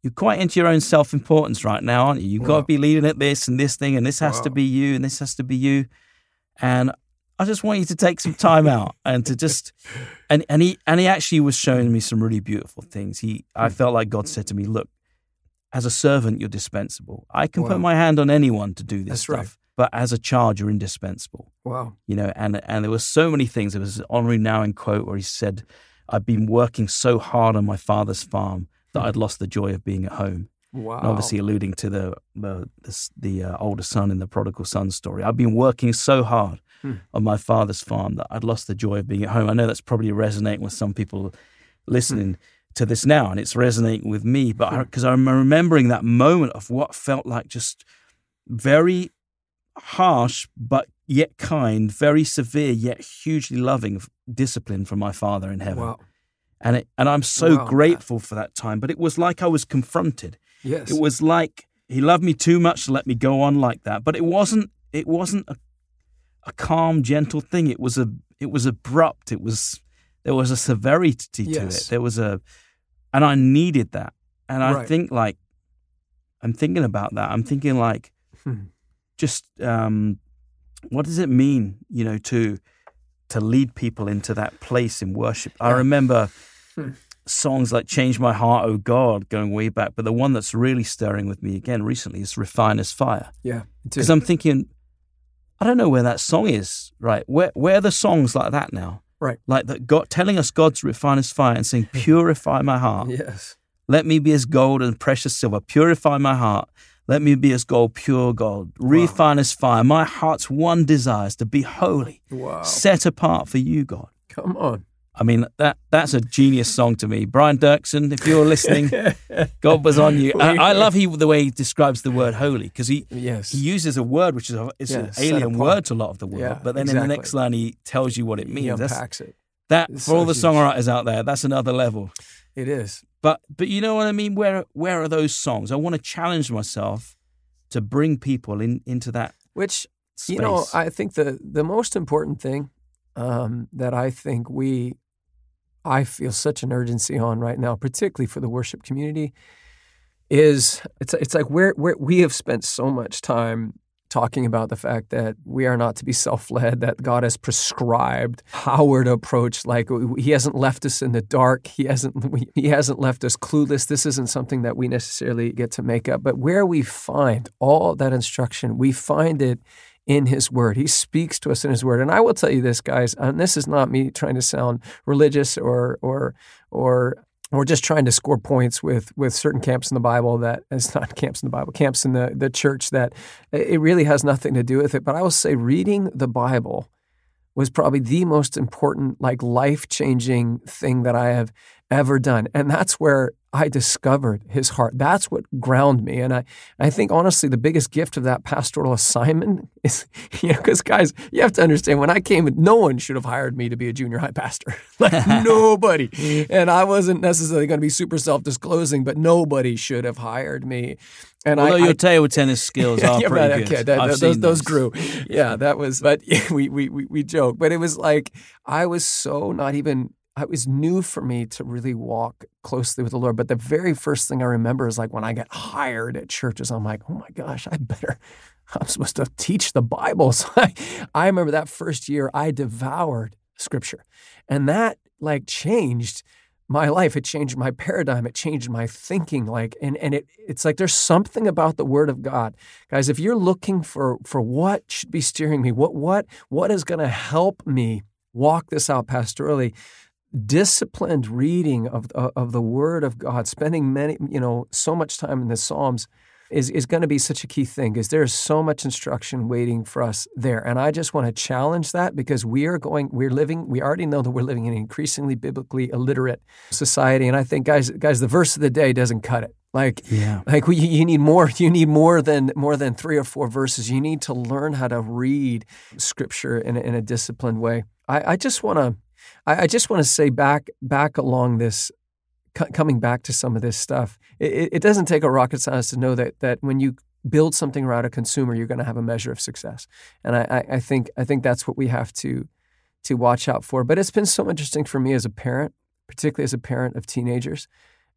you're quite into your own self importance right now, aren't you? You've got to be leading at this and this thing, and this has to be you, and this has to be you. And I just want you to take some time out (laughs) and to just and and he and he actually was showing me some really beautiful things. He Hmm. I felt like God said to me, Look, as a servant, you're dispensable. I can Wow. put my hand on anyone to do this That's stuff. right. But as a child, you're indispensable Wow. you know, and and there were so many things. There was an Henri Nouwen quote where he said, "I've been working so hard on my father's farm that I'd lost the joy of being at home." Wow. And obviously, alluding to the the the, the uh, older son in the prodigal son story. I've been working so hard Hmm. on my father's farm that I'd lost the joy of being at home. I know that's probably resonating with some people listening to this now, and it's resonating with me. But because I'm remembering that moment of what felt like just very harsh but yet kind, very severe yet hugely loving discipline from my father in heaven. Wow. And it, and I'm so Wow. grateful for that time. But it was like I was confronted. Yes. It was like he loved me too much to let me go on like that. But it wasn't. It wasn't a, a calm, gentle thing. It was a. It was abrupt. It was. There was a severity to Yes. it. There was a, and I needed that. And I Right. think like, I'm thinking about that. I'm thinking like, Hmm. just um, what does it mean, you know, to to lead people into that place in worship? I remember Hmm. songs like "Change My Heart, Oh God" going way back, but the one that's really stirring with me again recently is "Refiner's Fire," yeah. because I'm thinking, I don't know where that song is. Right, where where are the songs like that now? Right. like that God telling us God's refiner's fire and saying, "Purify my heart." Yes. Let me be as gold and precious silver. Purify my heart. Let me be as gold, pure gold, refine as fire. My heart's one desire is to be holy, Wow. set apart for you, God. Come on. I mean, that that's a genius song to me. Brian Doerksen, if you're listening, (laughs) God was on you. I, I love he, the way he describes the word holy because he, Yes. he uses a word which is a, it's Yeah, an alien word to a lot of the world. Yeah, but then in the next line, he tells you what it he means. That's, it. that It's for all the huge. songwriters out there, that's another level. It is. But but you know what I mean? Where where are those songs? I want to challenge myself to bring people in into that Which space. You know, I think the the most important thing um, that I think we, I feel such an urgency on right now, particularly for the worship community, is it's it's like where where we have spent so much time talking about the fact that we are not to be (laughs) self-led that god has prescribed how we're to approach like he hasn't left us in the dark. He hasn't (laughs) he hasn't left us clueless. This isn't something that we necessarily get to make up. But where we find all that instruction we find it in his word. He speaks to us in his word. And i will tell you this guys and this is not me trying to sound religious or or or or just trying to score points with with certain camps in the Bible that it's (laughs) not camps in the Bible, camps in the, the church that it really has nothing to do with it. But I will say reading the Bible was probably the most important, like life changing thing that I have ever done. And that's where I discovered his heart. That's what ground me. And I, I think honestly, the biggest gift of that pastoral assignment (laughs) is, you know, because guys, you have to understand when I came, no one should have hired me to be a junior high pastor. (laughs) like (laughs) nobody. And I wasn't necessarily going to be super self disclosing, but nobody should have hired me. And Although I, your I table tennis skills are yeah, pretty but, good. okay, that- I've that- seen those, those grew. Yeah, that was. But we, we we we joke. But it was like I was so not even. It was new for me to really walk closely with the Lord. But the very first thing I remember is like when I got hired at churches. I'm like, oh my gosh, I better. (laughs) I'm supposed to teach the Bible. (laughs) So I, I remember that first year I devoured Scripture, and that like changed my life it changed my paradigm it changed my thinking like and and it it's like there's something about the word of god guys if you're looking for for what should be steering me what what what is to help me walk this out pastorally disciplined reading of uh, of the word of god spending many you know so much time in the psalms is, is going to be such a key thing because there's so much instruction waiting for us there. And I just want to challenge that because we are going, we're living, we already know that we're living in an increasingly biblically illiterate society. And I think, guys, guys, the verse of the day doesn't cut it. Like, Yeah. like we, you need more. You need more than more than three or four verses. You need to learn how to read Scripture in a, in a disciplined way. I, I just want to, I, I just want to say back back along this coming back to some of this stuff, it, it doesn't take a rocket science to know that that when you build something around a consumer, you're going to have a measure of success. And I, I, I think I think that's what we have to to watch out for. But it's been so interesting for me as a parent, particularly as a parent of teenagers.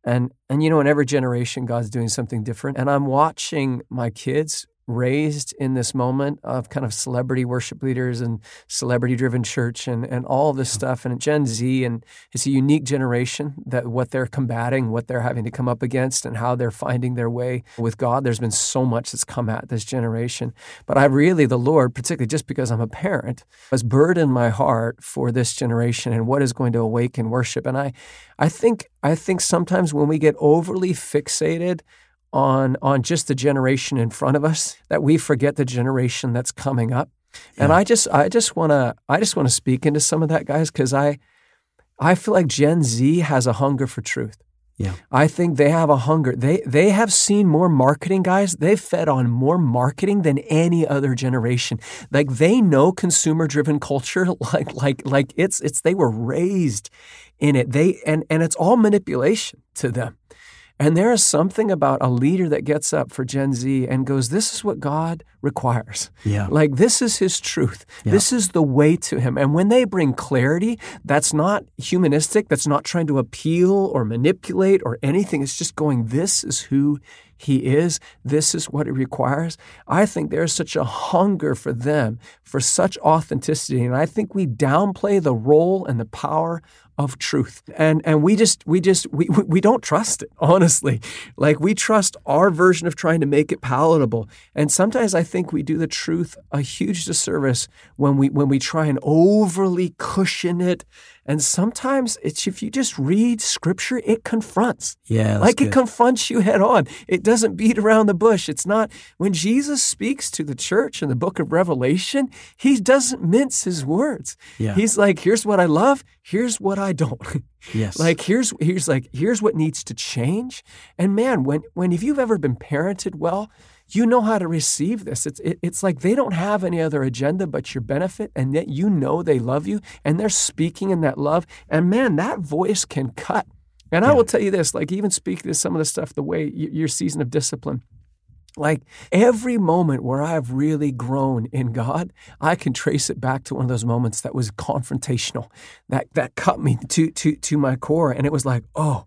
And and you know, in every generation, God's doing something different. And I'm watching my kids raised in this moment of kind of celebrity worship leaders and celebrity driven church and, and all this stuff and Gen Z and it's a unique generation that what they're combating, what they're having to come up against and how they're finding their way with God. There's been so much that's come at this generation. But I really, the Lord, particularly just because I'm a parent, has burdened my heart for this generation and what is going to awaken worship. And I I think I think sometimes when we get overly fixated on on just the generation in front of us that we forget the generation that's coming up. And I just I just want to I just want to speak into some of that guys cuz I I feel like Gen Z has a hunger for truth. Yeah. I think they have a hunger. They they have seen more marketing guys. They've fed on more marketing than any other generation. Like they know consumer driven culture (laughs) like like like it's it's they were raised in it. They and and it's all manipulation to them. And there is something about a leader that gets up for Gen Z and goes, This is what God requires. Yeah. Like, this is His truth. This is the way to Him. And when they bring clarity, that's not humanistic, that's not trying to appeal or manipulate or anything. It's just going, This is who He is. This is what it requires. I think there's such a hunger for them for such authenticity. And I think we downplay the role and the power of truth. And and we just we just we we don't trust it honestly. Like we trust our version of trying to make it palatable. And sometimes i think we do the truth a huge disservice when we when we try and overly cushion it And sometimes it's if you just read scripture, it confronts. Yeah, like good. it confronts you head on. It doesn't beat around the bush. It's not when Jesus speaks to the church in the book of Revelation, he doesn't mince his words. Yeah. He's like, here's what I love, here's what I don't. (laughs) yes. like here's here's like here's what needs to change. And man, when when if you've ever been parented well, you know how to receive this. It's it, it's like they don't have any other agenda but your benefit, and yet you know they love you, and they're speaking in that love. And man, that voice can cut. And I will tell you this, like even speaking to some of the stuff, the way your season of discipline. Like every moment where I've really grown in God, I can trace it back to one of those moments that was confrontational, that that cut me to to to my core, and it was like, oh,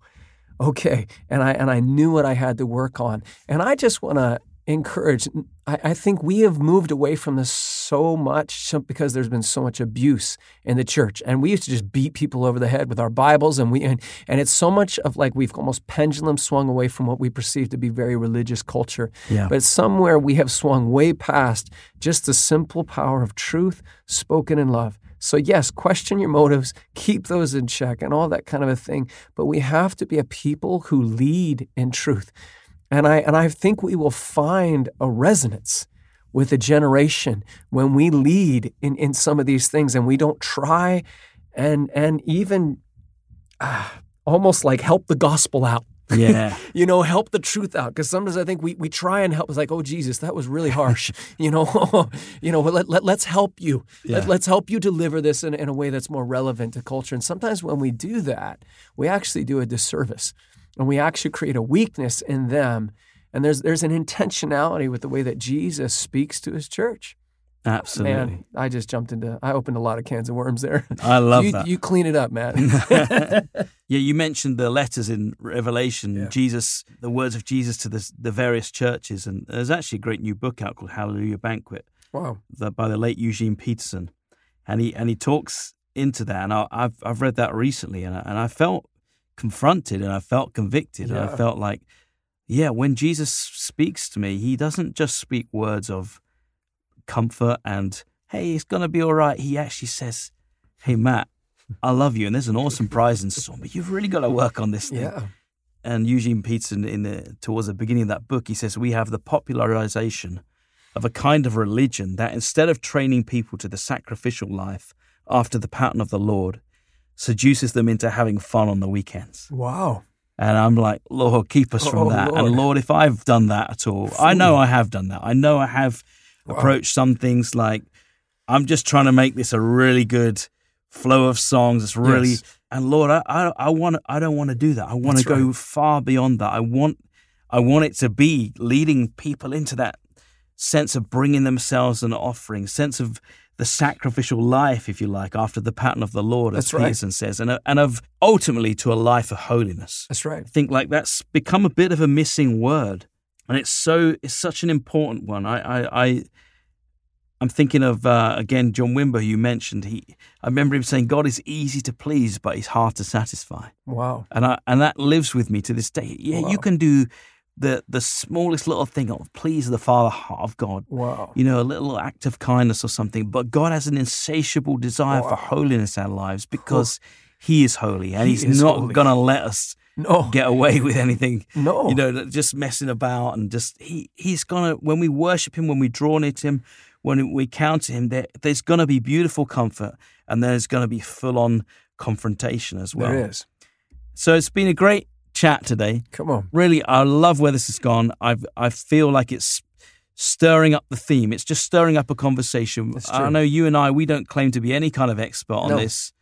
okay, and I and I knew what I had to work on, and I just want to encourage. I, I think we have moved away from this so much because there's been so much abuse in the church, and we used to just beat people over the head with our Bibles, and we and, and it's so much of like we've almost pendulum swung away from what we perceive to be very religious culture. Yeah. But somewhere we have swung way past just the simple power of truth spoken in love. So, yes, question your motives, keep those in check, and all that kind of a thing. But we have to be a people who lead in truth. And I, and I think we will find a resonance with a generation when we lead in, in some of these things and we don't try and, and even ah, almost like help the gospel out yeah. (laughs) you know, help the truth out. Because sometimes I think we, we try and help. It's like, oh Jesus, that was really harsh. (laughs) you know, (laughs) you know, let, let, let's help you. Yeah. Let, let's help you deliver this in, in a way that's more relevant to culture. And sometimes when we do that, we actually do a disservice, and we actually create a weakness in them. And there's there's an intentionality with the way that Jesus speaks to His church. Absolutely. Man, I just jumped into. I opened a lot of cans of worms there. I love you, that. You clean it up, Matt. (laughs) (laughs) yeah, you mentioned the letters in Revelation, Yeah. Jesus, the words of Jesus to the, the various churches. And there's actually a great new book out called Hallelujah Banquet wow. the, by the late Eugene Peterson. And he, and he talks into that. And I, I've, I've read that recently and I, and I felt confronted and I felt convicted. And I felt like, yeah, when Jesus speaks to me, he doesn't just speak words of comfort and, hey, it's going to be all right. He actually says, hey, Matt, I love you. And there's an awesome prize in store, but you've really got to work on this thing. Yeah. And Eugene Peterson, in the towards the beginning of that book, he says we have the popularization of a kind of religion that instead of training people to the sacrificial life after the pattern of the Lord, seduces them into having fun on the weekends. Wow. And I'm like, Lord, keep us from Oh, that. Lord. And Lord, if I've done that at all, I know I have done that. I know I have Wow. approached some things like I'm just trying to make this a really good flow of songs. It's really Yes. and Lord, I I, I want I don't want to do that. I want to That's go right. far beyond that. I want I want it to be leading people into that sense of bringing themselves an offering, sense of the sacrificial life, if you like, after the pattern of the Lord, as That's right. Peterson says, and, and of ultimately to a life of holiness. That's right. I think like that's become a bit of a missing word, and it's so it's such an important one. I I, I I'm thinking of uh, again John Wimber, who you mentioned. He I remember him saying, "God is easy to please, but He's hard to satisfy," Wow. and I and that lives with me to this day. Yeah, Wow. you can do the the smallest little thing of please the Father heart of God. Wow. You know, a little act of kindness or something, but God has an insatiable desire for holiness in our lives because He is holy, and He He's not going to let us No. get away with anything no. you know just messing about and just he he's gonna when we worship him when we draw near to him when we counter him there there's gonna be beautiful comfort and there's gonna be full on confrontation as well there is. so it's been a great chat today Come on. really i love where this has gone i've i feel like it's stirring up the theme it's just stirring up a conversation i know you and i we don't claim to be any kind of expert on No. this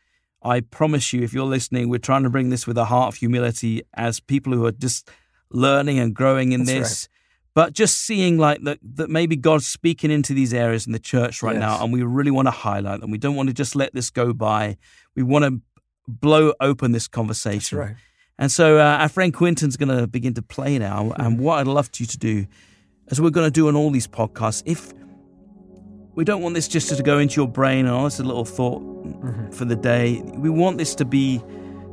I promise you, if you're listening, we're trying to bring this with a heart of humility as people who are just learning and growing in That's this. But just seeing like that, that maybe God's speaking into these areas in the church right now, and we really want to highlight them. We don't want to just let this go by. We want to blow open this That's conversation. right. And so uh, our friend Quinton's going to begin to play now. And what I'd love you to do, as we're going to do on all these podcasts, if we don't want this just to go into your brain and oh, it's a little thought for the day. We want this to be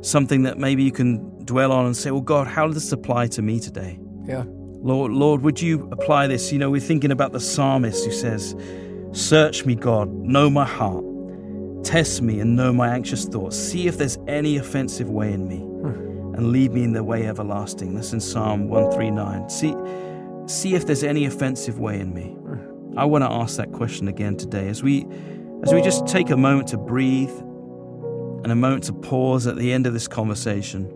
something that maybe you can dwell on and say, well, God, how does this apply to me today? Yeah. Lord, Lord, would you apply this? You know, we're thinking about the psalmist who says, Search me, God, know my heart. Test me and know my anxious thoughts. See if there's any offensive way in me and lead me in the way everlasting. That's in Psalm 139. See, see if there's any offensive way in me. I want to ask that question again today as we as we just take a moment to breathe and a moment to pause at the end of this conversation.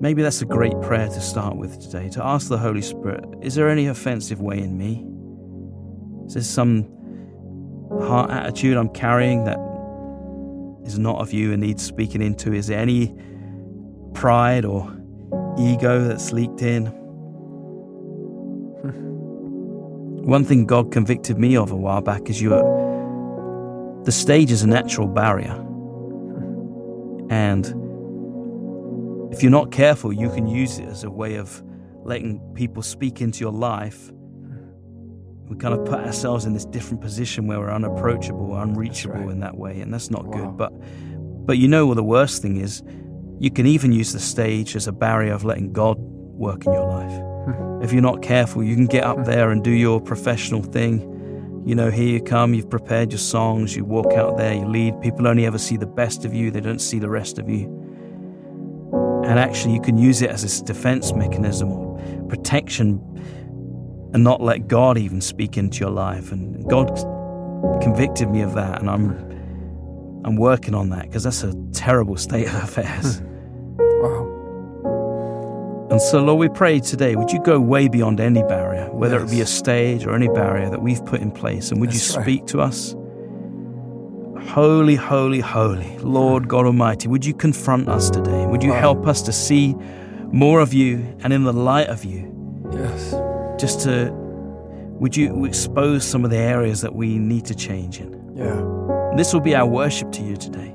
Maybe that's a great prayer to start with today to ask the Holy Spirit, is there any offensive way in me? Is there some heart attitude I'm carrying that is not of you and needs speaking into? Is there any pride or ego that's leaked in? (laughs) One thing God convicted me of a while back is you the stage is a natural barrier. And if you're not careful, you can use it as a way of letting people speak into your life. We kind of put ourselves in this different position where we're unapproachable, unreachable right. in that way, and that's not wow. good. But but you know what the worst thing is? You can even use the stage as a barrier of letting God work in your life. Hmm. if you're not careful, you can get up hmm. there and do your professional thing. You know, here you come, you've prepared your songs, you walk out there, you lead. People only ever see the best of you, they don't see the rest of you. And actually, you can use it as a defense mechanism or protection and not let God even speak into your life. And God convicted me of that, and I'm hmm. I'm working on that because that's a terrible state of affairs. Wow. And so, Lord, we pray today, would you go way beyond any barrier, whether yes. it be a stage or any barrier that we've put in place, and would That's you speak right. to us? Holy, holy, holy, Lord hmm. God Almighty, would you confront us today? Would you help us to see more of you and in the light of you? Yes. Just to, would you expose some of the areas that we need to change in? Yeah. And this will be our worship to you today.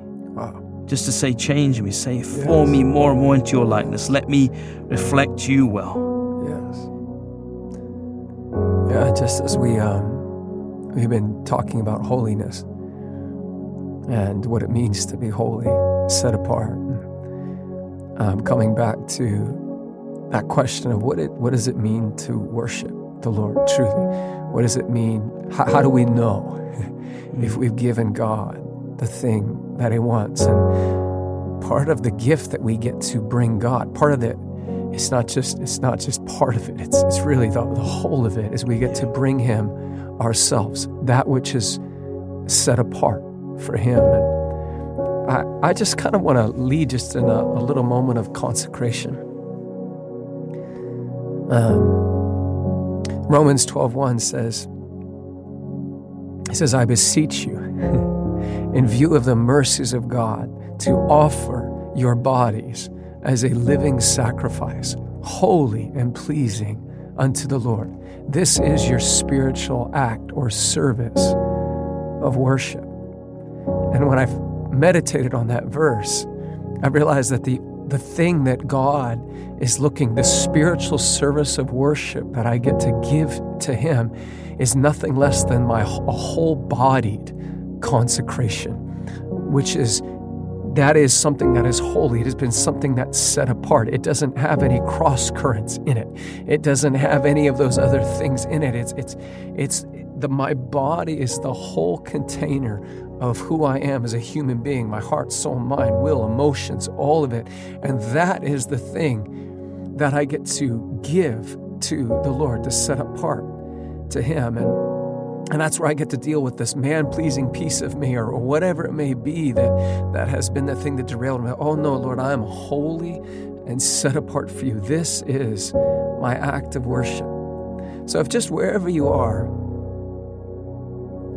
Just to say, change me, say, form me more and more into your likeness. Let me reflect you well. Yes. Yeah, just as we um, we've been talking about holiness and what it means to be holy, set apart. Um, coming back to that question of what it what does it mean to worship the Lord truly? What does it mean? How, how do we know (laughs) if we've given God the thing that He wants. And part of the gift that we get to bring God, part of it, it's not just it's not just part of it. It's it's really the, the whole of it. Is we get to bring Him ourselves, that which is set apart for Him. And I I just kind of want to lead just in a, a little moment of consecration. Um, Romans 12:1 says, He says, I beseech you (laughs) in view of the mercies of God, to offer your bodies as a living sacrifice, holy and pleasing unto the Lord. This is your spiritual act or service of worship. And when I've meditated on that verse, I realized that the, the thing that God is looking, the spiritual service of worship that I get to give to Him, is nothing less than my whole bodied consecration, which is that is something that is holy. It has been something that's set apart. It doesn't have any cross currents in it. It doesn't have any of those other things in it. It's it's it's the my body is the whole container of who I am as a human being, my heart, soul, mind, will, emotions, all of it. And that is the thing that I get to give to the Lord to set apart to him and and that's where I get to deal with this man pleasing piece of me or, or, whatever it may be that, that has been the thing that derailed me. Oh no, Lord, I am holy and set apart for you. This is my act of worship. So if just wherever you are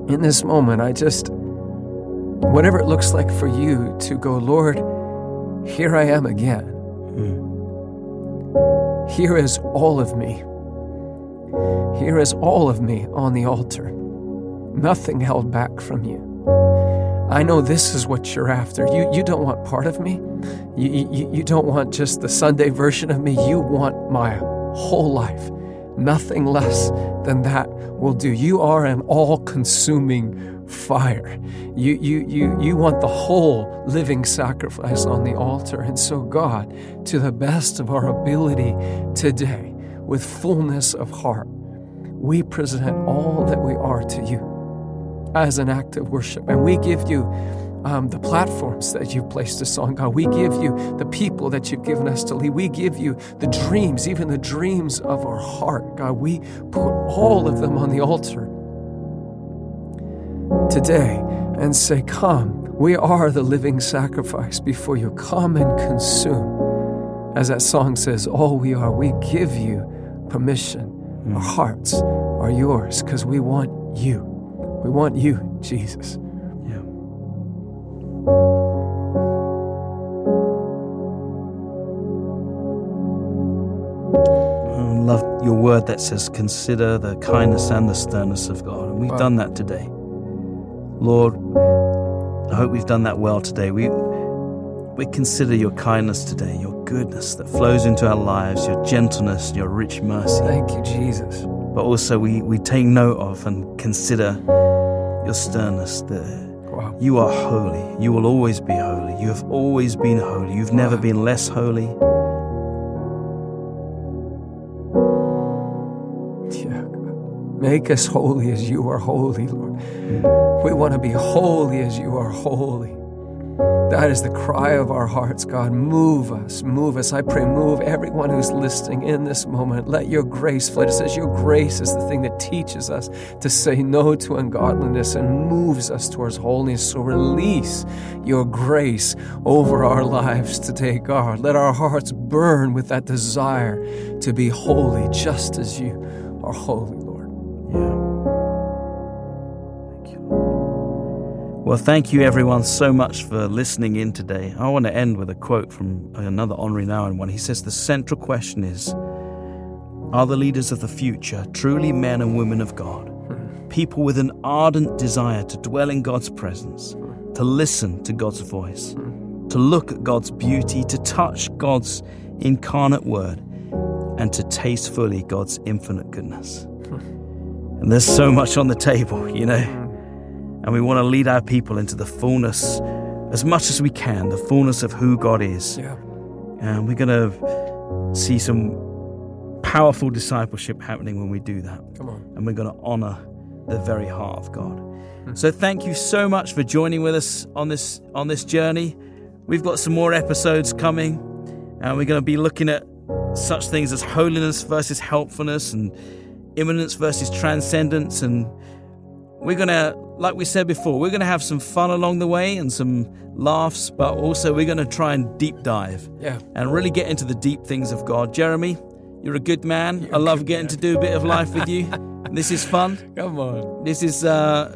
in this moment, I just, whatever it looks like for you to go, Lord, here I am again. Mm. Here is all of me. Here is all of me on the altar, nothing held back from you. I know this is what you're after. You, you don't want part of me. You, you, you don't want just the Sunday version of me. You want my whole life. Nothing less than that will do. You are an all consuming fire. You, you, you, you want the whole living sacrifice on the altar. And so, God, to the best of our ability today, with fullness of heart, we present all that we are to you. as an act of worship. And we give you um, the platforms that you've placed us on, God. We give you the people that you've given us to lead. We give you the dreams, even the dreams of our heart, God. We put all of them on the altar today and say, Come, we are the living sacrifice before you. Come and consume. As that song says, all we are, we give you permission. Our hearts are yours because we want you. We want you, Jesus. Yeah. I love your word that says, consider the kindness and the sternness of God. And we've Wow. done that today. Lord, I hope we've done that well today. We, we consider your kindness today, your goodness that flows into our lives, your gentleness, your rich mercy. Thank you, Jesus. But also, we, we take note of and consider your sternness. The, Wow. you are holy. You will always be holy. You have always been holy. You've never been less holy. Make us holy as you are holy, Lord. We want to be holy as you are holy. That is the cry of our hearts, God. Move us, move us. I pray, move everyone who's listening in this moment. Let your grace flow. It says your grace is the thing that teaches us to say no to ungodliness and moves us towards holiness. So release your grace over our lives today, God. Let our hearts burn with that desire to be holy, just as you are holy, Well, thank you everyone so much for listening in today. I want to end with a quote from another Henri Nouwen one. He says, The central question is Are the leaders of the future truly men and women of God? Hmm. People with an ardent desire to dwell in God's presence, hmm. to listen to God's voice, hmm. to look at God's beauty, to touch God's incarnate word, and to taste fully God's infinite goodness. And there's so much on the table, you know. And we want to lead our people into the fullness, as much as we can, the fullness of who God is. Yeah. And we're going to see some powerful discipleship happening when we do that. Come on. And we're going to honor the very heart of God. Hmm. So thank you so much for joining with us on this on this journey. We've got some more episodes coming, and we're going to be looking at such things as holiness versus helpfulness and immanence versus transcendence and we're going to like we said before we're going to have some fun along the way and some laughs but also we're going to try and deep dive Yeah. and really get into the deep things of god jeremy you're a good man You're i love getting man. to do a bit of life with you (laughs) this is fun Come on. this is uh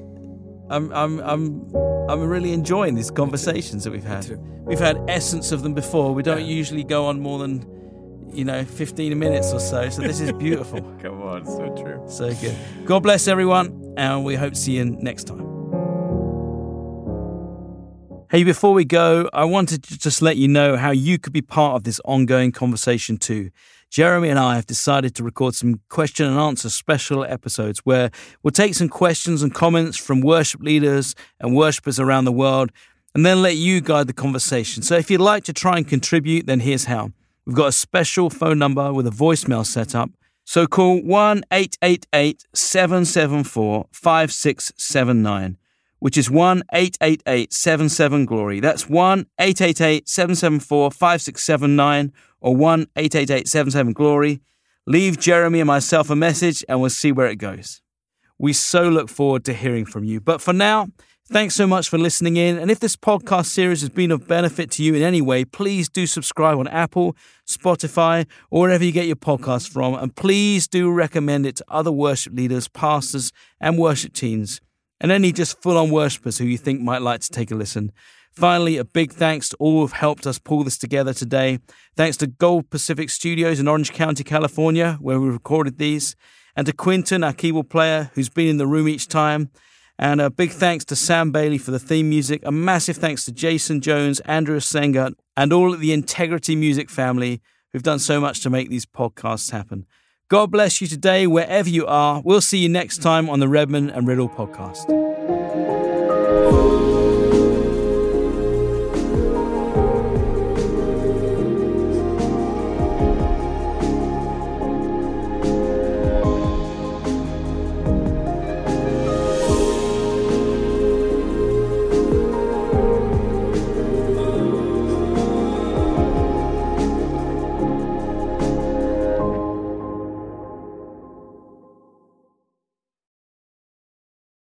i'm i'm i'm i'm really enjoying these conversations that we've had we've had essence of them before we don't Yeah. usually go on more than you know 15 minutes or so so this is beautiful (laughs) Come on. So true. so good. God bless everyone, and we hope to see you next time. Hey, before we go, I wanted to just let you know how you could be part of this ongoing conversation too. Jeremy and I have decided to record some question and answer special episodes where we'll take some questions and comments from worship leaders and worshippers around the world and then let you guide the conversation. So if you'd like to try and contribute, then here's how. We've got a special phone number with a voicemail set up. So call 1 888 774 5679, which is 1 888 77 Glory. That's 1 888 774 5679 or 1 888 77 Glory. Leave Jeremy and myself a message and we'll see where it goes. We so look forward to hearing from you. But for now, thanks so much for listening in. And if this podcast series has been of benefit to you in any way, please do subscribe on Apple, Spotify, or wherever you get your podcast from. And please do recommend it to other worship leaders, pastors, and worship teams, and any just full on worshippers who you think might like to take a listen. Finally, a big thanks to all who've helped us pull this together today. Thanks to Gold Pacific Studios in Orange County, California, where we recorded these, and to Quinton, our keyboard player, who's been in the room each time. And a big thanks to Sam Bailey for the theme music. A massive thanks to Jason Jones, Andrew Senga, and all of the Integrity Music family who've done so much to make these podcasts happen. God bless you today, wherever you are. We'll see you next time on the Redman and Riddle podcast.